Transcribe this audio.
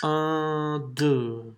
1, 2.